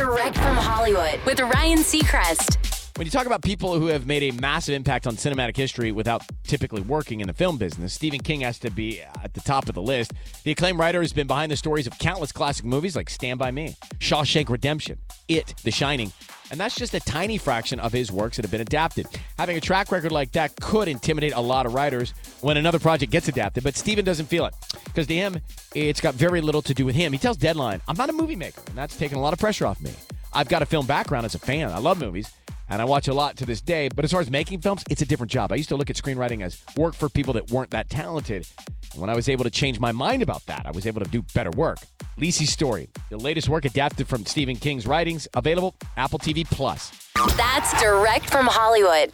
Direct from Hollywood with Ryan Seacrest. When you talk about people who have made a massive impact on cinematic history without typically working in the film business, Stephen King has to be at the top of the list. The acclaimed writer has been behind the stories of countless classic movies like Stand By Me, Shawshank Redemption, It, The Shining, and that's just a tiny fraction of his works that have been adapted. Having a track record like that could intimidate a lot of writers when another project gets adapted, but Stephen doesn't feel it because to him, it's got very little to do with him. He tells Deadline, I'm not a movie maker, and that's taken a lot of pressure off me. I've got a film background as a fan. I love movies and I watch a lot to this day. But as far as making films, it's a different job. I used to look at screenwriting as work for people that weren't that talented. And when I was able to change my mind about that, I was able to do better work. Lisey's story, the latest work adapted from Stephen King's writings, available Apple TV Plus. That's direct from Hollywood.